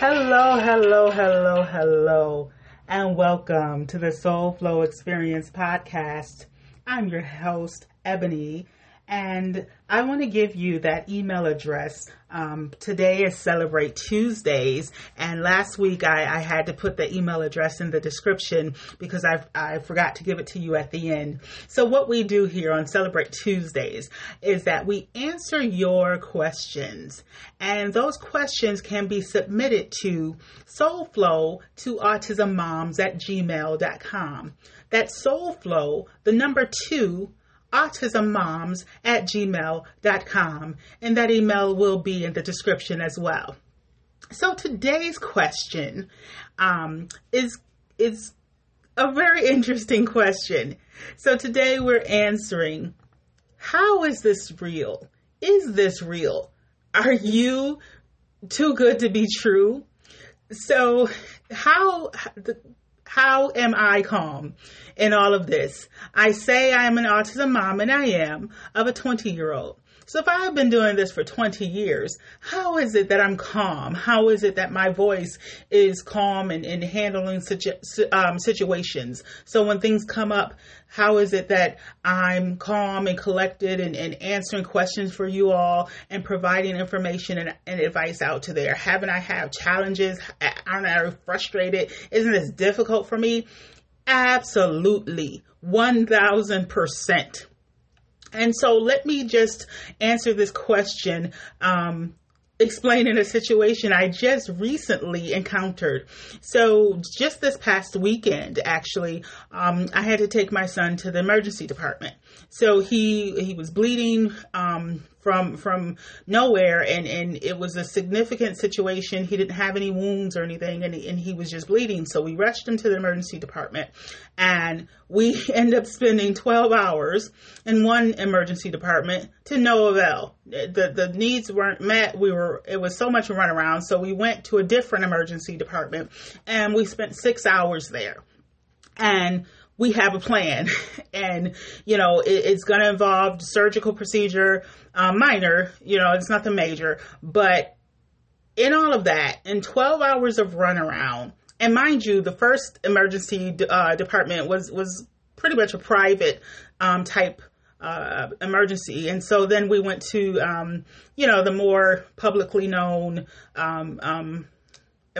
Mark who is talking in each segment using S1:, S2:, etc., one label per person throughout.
S1: Hello, hello, hello, hello, and welcome to the Soul Flow Experience podcast. I'm your host, Ebony, and I want to give you that email address. Um, today is Celebrate Tuesdays, and last week I, I, had to put the email address in the description because I, I forgot to give it to you at the end. So, what we do here on Celebrate Tuesdays is that we answer your questions, and those questions can be submitted to soulflow to autismmoms at gmail.com. That's soulflow, the number two, autismmoms at gmail.com. And that email will be in the description as well. So today's question um, is is a very interesting question. So today we're answering how is this real? Is this real? Are you too good to be true? So how the how am I calm in all of this? I say I am an autism mom, and I am, of a 20 year old. So if I've been doing this for 20 years, how is it that I'm calm? How is it that my voice is calm and in, in handling situ- um, situations? So when things come up, how is it that I'm calm and collected and, and answering questions for you all and providing information and, and advice out to there? Haven't I have challenges? Aren't I frustrated? Isn't this difficult for me? Absolutely. 1000%. And so let me just answer this question um, explaining a situation I just recently encountered. So, just this past weekend, actually, um, I had to take my son to the emergency department. So he he was bleeding um, from from nowhere, and and it was a significant situation. He didn't have any wounds or anything, and he, and he was just bleeding. So we rushed him to the emergency department, and we end up spending 12 hours in one emergency department to no avail. The the needs weren't met. We were it was so much runaround, so we went to a different emergency department, and we spent six hours there, and we have a plan and you know it, it's going to involve surgical procedure uh, minor you know it's nothing major but in all of that in 12 hours of runaround and mind you the first emergency uh, department was was pretty much a private um, type uh, emergency. And so then we went to, um, you know, the more publicly known um, um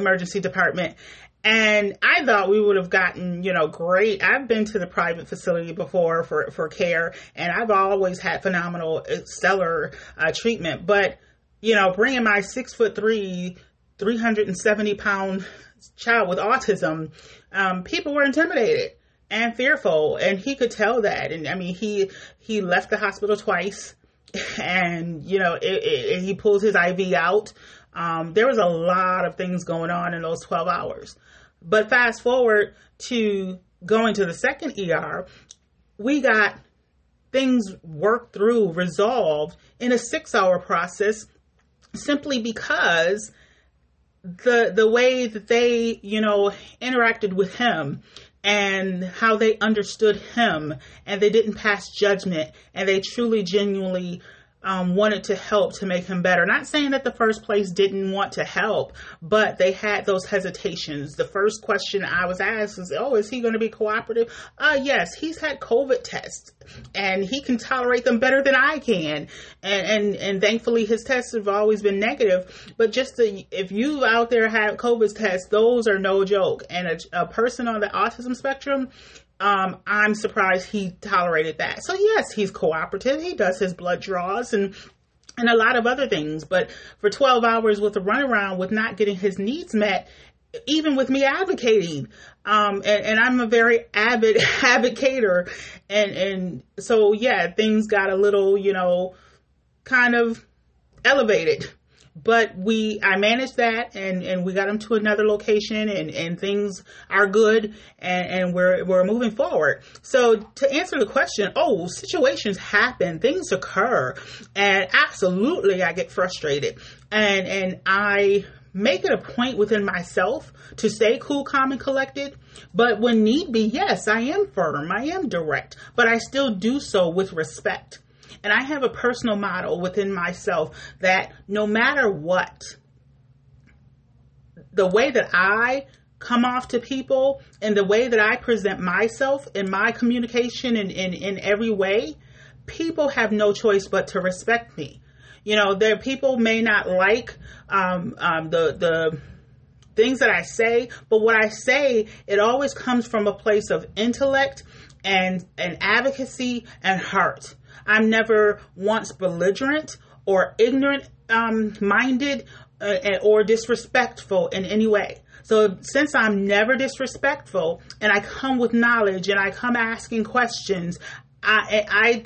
S1: emergency department. And I thought we would have gotten, you know, great. I've been to the private facility before for, for care, and I've always had phenomenal, uh, stellar uh, treatment. But, you know, bringing my six foot three, 370 pound child with autism, um, people were intimidated and fearful, and he could tell that. And I mean, he he left the hospital twice, and you know, it, it, he pulls his IV out. Um, there was a lot of things going on in those 12 hours. But fast forward to going to the second ER, we got things worked through, resolved in a six hour process simply because the the way that they, you know, interacted with him and how they understood him and they didn't pass judgment and they truly genuinely um, wanted to help to make him better. Not saying that the first place didn't want to help, but they had those hesitations. The first question I was asked was, "Oh, is he going to be cooperative?" Uh, yes, he's had COVID tests and he can tolerate them better than I can. And and and thankfully his tests have always been negative. But just to, if you out there have COVID tests, those are no joke. And a, a person on the autism spectrum um, I'm surprised he tolerated that. So yes, he's cooperative. He does his blood draws and and a lot of other things. But for 12 hours with a runaround with not getting his needs met, even with me advocating, um, and, and I'm a very avid advocator, and and so yeah, things got a little, you know, kind of elevated but we I managed that and and we got them to another location and and things are good and and we're we're moving forward. So to answer the question, oh, situations happen, things occur, and absolutely I get frustrated and and I make it a point within myself to stay cool, calm, and collected. But when need be, yes, I am firm, I am direct, but I still do so with respect. And I have a personal model within myself that no matter what, the way that I come off to people and the way that I present myself in my communication and in, in, in every way, people have no choice but to respect me. You know, there people may not like um, um, the the things that I say, but what I say, it always comes from a place of intellect and and advocacy and heart. I'm never once belligerent or ignorant um, minded uh, or disrespectful in any way. So since I'm never disrespectful and I come with knowledge and I come asking questions, I, I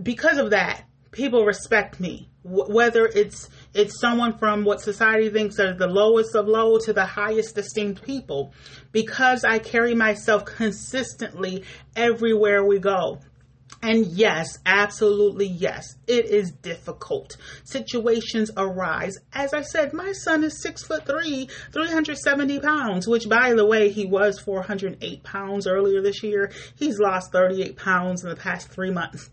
S1: because of that, people respect me. whether it's it's someone from what society thinks are the lowest of low to the highest esteemed people, because I carry myself consistently everywhere we go. And yes, absolutely yes, it is difficult. Situations arise. As I said, my son is six foot three, 370 pounds, which by the way, he was 408 pounds earlier this year. He's lost 38 pounds in the past three months.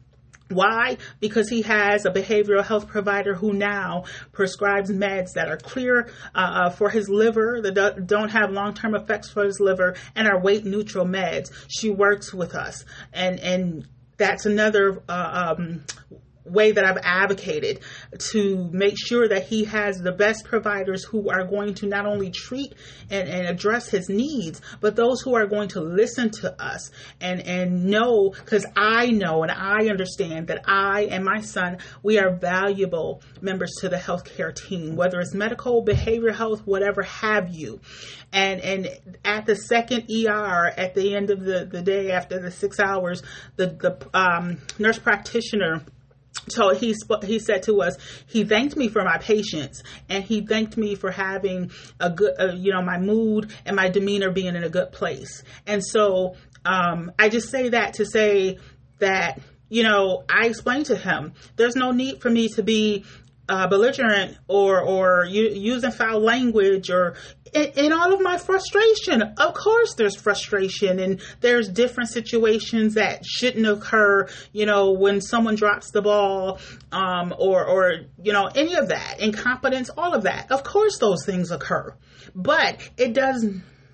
S1: Why? Because he has a behavioral health provider who now prescribes meds that are clear uh, uh for his liver, that don't have long term effects for his liver, and are weight neutral meds. She works with us, and and that's another uh, um, way that I've advocated to make sure that he has the best providers who are going to not only treat and, and address his needs, but those who are going to listen to us and, and know, because I know and I understand that I and my son, we are valuable members to the healthcare team, whether it's medical, behavioral health, whatever have you. And, and at the second ER, at the end of the, the day, after the six hours, the, the um, nurse practitioner so he sp- he said to us he thanked me for my patience and he thanked me for having a good uh, you know my mood and my demeanor being in a good place. And so um, i just say that to say that you know i explained to him there's no need for me to be uh, belligerent or or using foul language or in, all of my frustration. Of course, there's frustration and there's different situations that shouldn't occur. You know, when someone drops the ball, um, or or you know any of that, incompetence, all of that. Of course, those things occur, but it does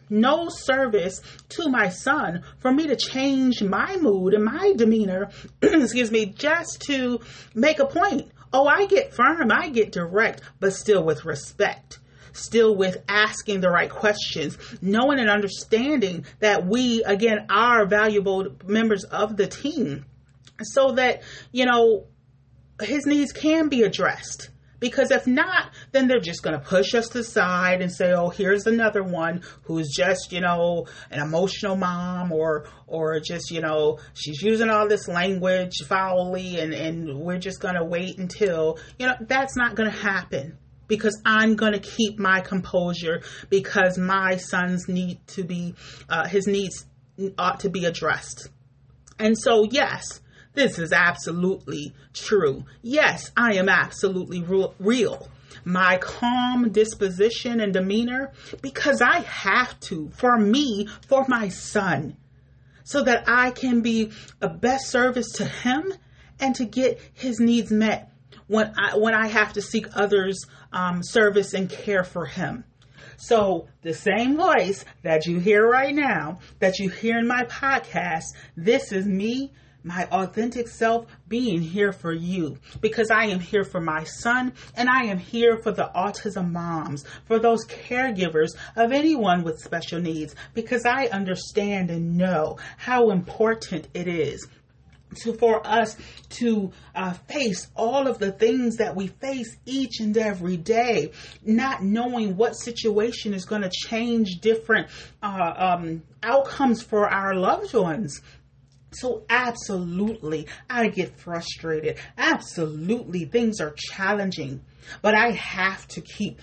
S1: no service to my son for me to change my mood and my demeanor, excuse me, just to make a point Oh, I get firm, I get direct, but still with respect. Still with asking the right questions, knowing and understanding that we, again, are valuable members of the team so that, you know, his needs can be addressed because if not, then they're just going to push us to the side and say, "Oh, here's another one who's just, you know, an emotional mom, or or just, you know, she's using all this language foully, and and we're just going to wait until, you know, that's not going to happen." Because I'm going to keep my composure because my sons need to be, uh, his needs ought to be addressed. And so, yes, this is absolutely true. Yes, I am absolutely real. My calm disposition and demeanor, because I have to, for me, for my son, so that I can be a best service to him and to get his needs met when I when I have to seek others' um, service and care for him. So the same voice that you hear right now, that you hear in my podcast, this is me my authentic self being here for you because I am here for my son and I am here for the autism moms, for those caregivers of anyone with special needs because I understand and know how important it is to for us to uh, face all of the things that we face each and every day, not knowing what situation is going to change different uh, um, outcomes for our loved ones. So, absolutely, I get frustrated. Absolutely, things are challenging, but I have to keep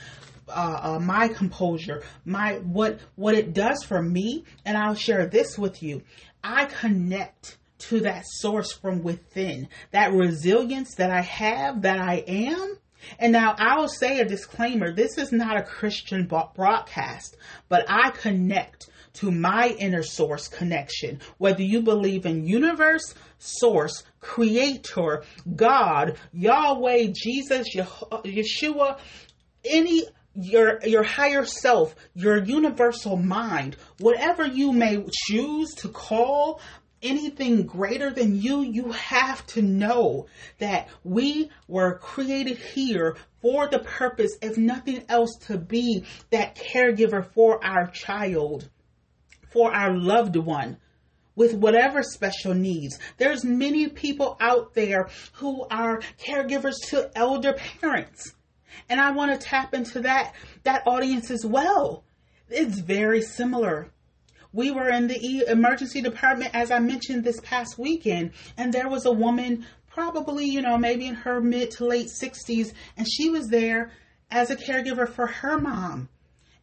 S1: uh, uh, my composure. My what what it does for me, and I'll share this with you. I connect to that source from within, that resilience that I have, that I am. And now I'll say a disclaimer this is not a Christian broadcast, but I connect to my inner source connection. Whether you believe in universe, source, creator, God, Yahweh, Jesus, Yeshua, any your your higher self, your universal mind, whatever you may choose to call anything greater than you, you have to know that we were created here for the purpose, if nothing else, to be that caregiver for our child, for our loved one with whatever special needs. There's many people out there who are caregivers to elder parents. And I want to tap into that that audience as well. It's very similar. We were in the emergency department as I mentioned this past weekend and there was a woman probably, you know, maybe in her mid to late 60s and she was there as a caregiver for her mom.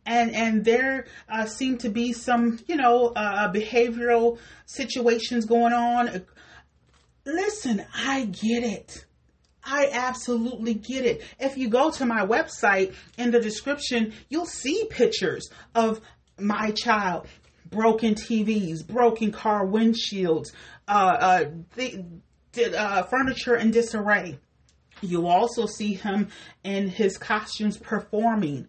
S1: And and there uh, seem to be some you know uh, behavioral situations going on. Listen i get it. I absolutely get it. If you go to my website in the description, you'll see pictures of my child, broken TVs, broken car windshields, uh, uh, uh, furniture in disarray. You also see him in his costumes performing.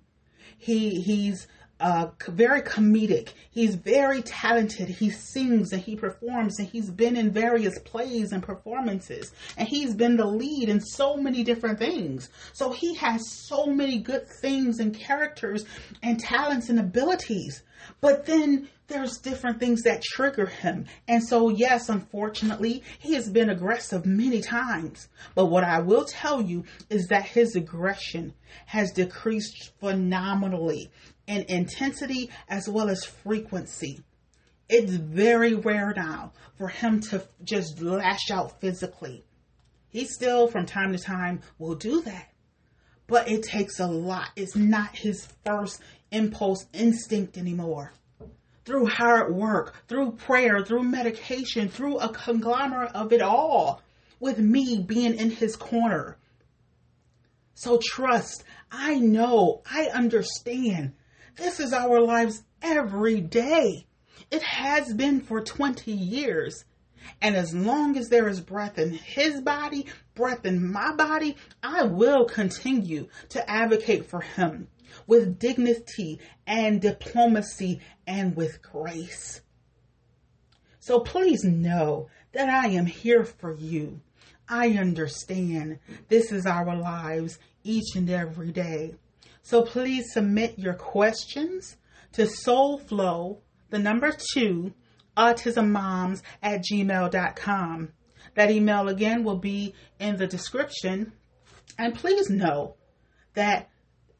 S1: He he's uh, very comedic. He's very talented. He sings and he performs and he's been in various plays and performances and he's been the lead in so many different things. So he has so many good things and characters and talents and abilities. But then there's different things that trigger him. And so, yes, unfortunately, he has been aggressive many times. But what I will tell you is that his aggression has decreased phenomenally in intensity as well as frequency. It's very rare now for him to just lash out physically. He still, from time to time, will do that. But it takes a lot. It's not his first impulse instinct anymore through hard work, through prayer, through medication, through a conglomerate of it all, with me being in his corner. So trust, I know, I understand. This is our lives every day. It has been for 20 years. And as long as there is breath in his body, breath in my body, I will continue to advocate for him with dignity and diplomacy and with grace. So please know that I am here for you. I understand this is our lives each and every day. So please submit your questions to soulflow, the number two, autismmoms at gmail.com. That email again will be in the description. And please know that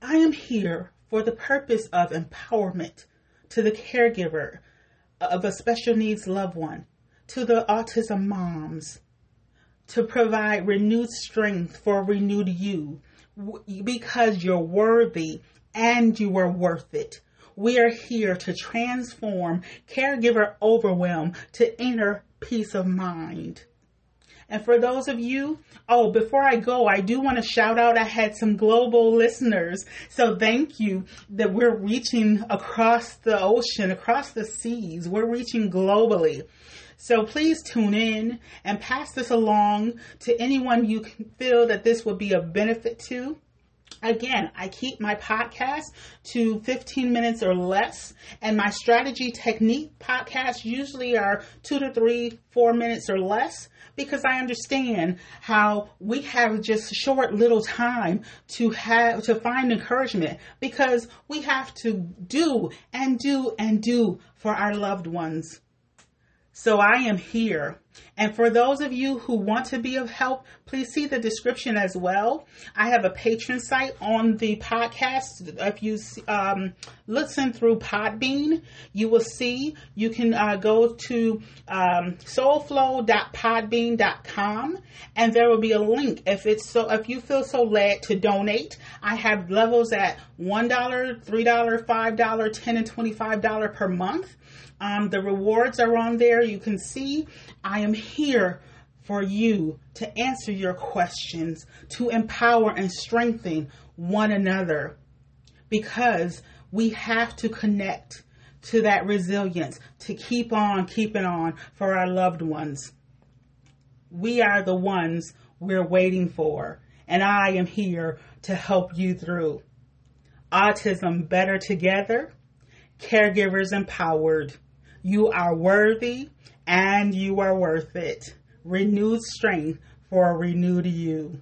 S1: I am here for the purpose of empowerment to the caregiver of a special needs loved one, to the autism moms, to provide renewed strength for renewed you because you're worthy and you are worth it. We are here to transform caregiver overwhelm to inner peace of mind. And for those of you, oh, before I go, I do want to shout out I had some global listeners. So thank you that we're reaching across the ocean, across the seas. We're reaching globally. So please tune in and pass this along to anyone you feel that this would be a benefit to. Again, I keep my podcast to 15 minutes or less, and my strategy technique podcasts usually are two to three, four minutes or less because I understand how we have just short little time to have to find encouragement because we have to do and do and do for our loved ones. So I am here. And for those of you who want to be of help, please see the description as well. I have a patron site on the podcast. If you um, listen through Podbean, you will see you can uh, go to um, soulflow.podbean.com and there will be a link if it's so if you feel so led to donate. I have levels at $1, $3, $5, 10 and $25 per month. Um, the rewards are on there. You can see I am here for you to answer your questions, to empower and strengthen one another because we have to connect to that resilience to keep on keeping on for our loved ones. We are the ones we're waiting for, and I am here to help you through. Autism Better Together, Caregivers Empowered. You are worthy and you are worth it. Renewed strength for a renewed you.